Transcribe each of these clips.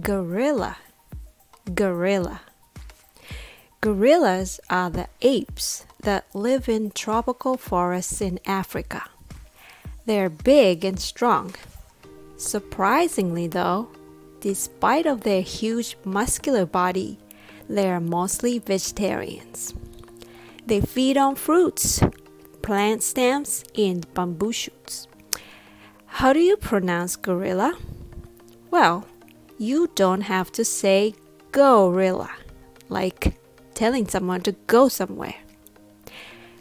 Gorilla. Gorilla. Gorillas are the apes that live in tropical forests in Africa. They're big and strong. Surprisingly though, despite of their huge muscular body, they are mostly vegetarians. They feed on fruits, plant stems, and bamboo shoots. How do you pronounce gorilla? Well, you don't have to say gorilla, like telling someone to go somewhere.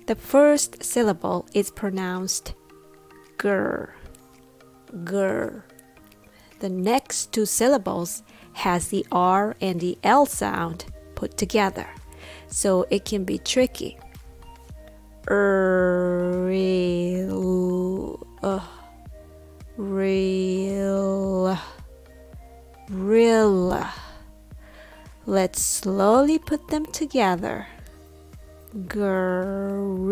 The first syllable is pronounced gur, gur. The next two syllables has the R and the L sound put together, so it can be tricky. Er, uh, real. Let's slowly put them together. Gorilla,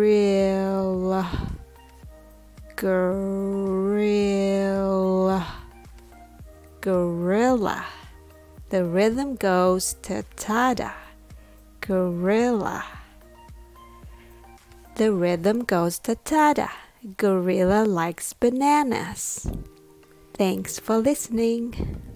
gorilla, gorilla. The rhythm goes ta ta da, gorilla. The rhythm goes ta ta da. Gorilla likes bananas. Thanks for listening.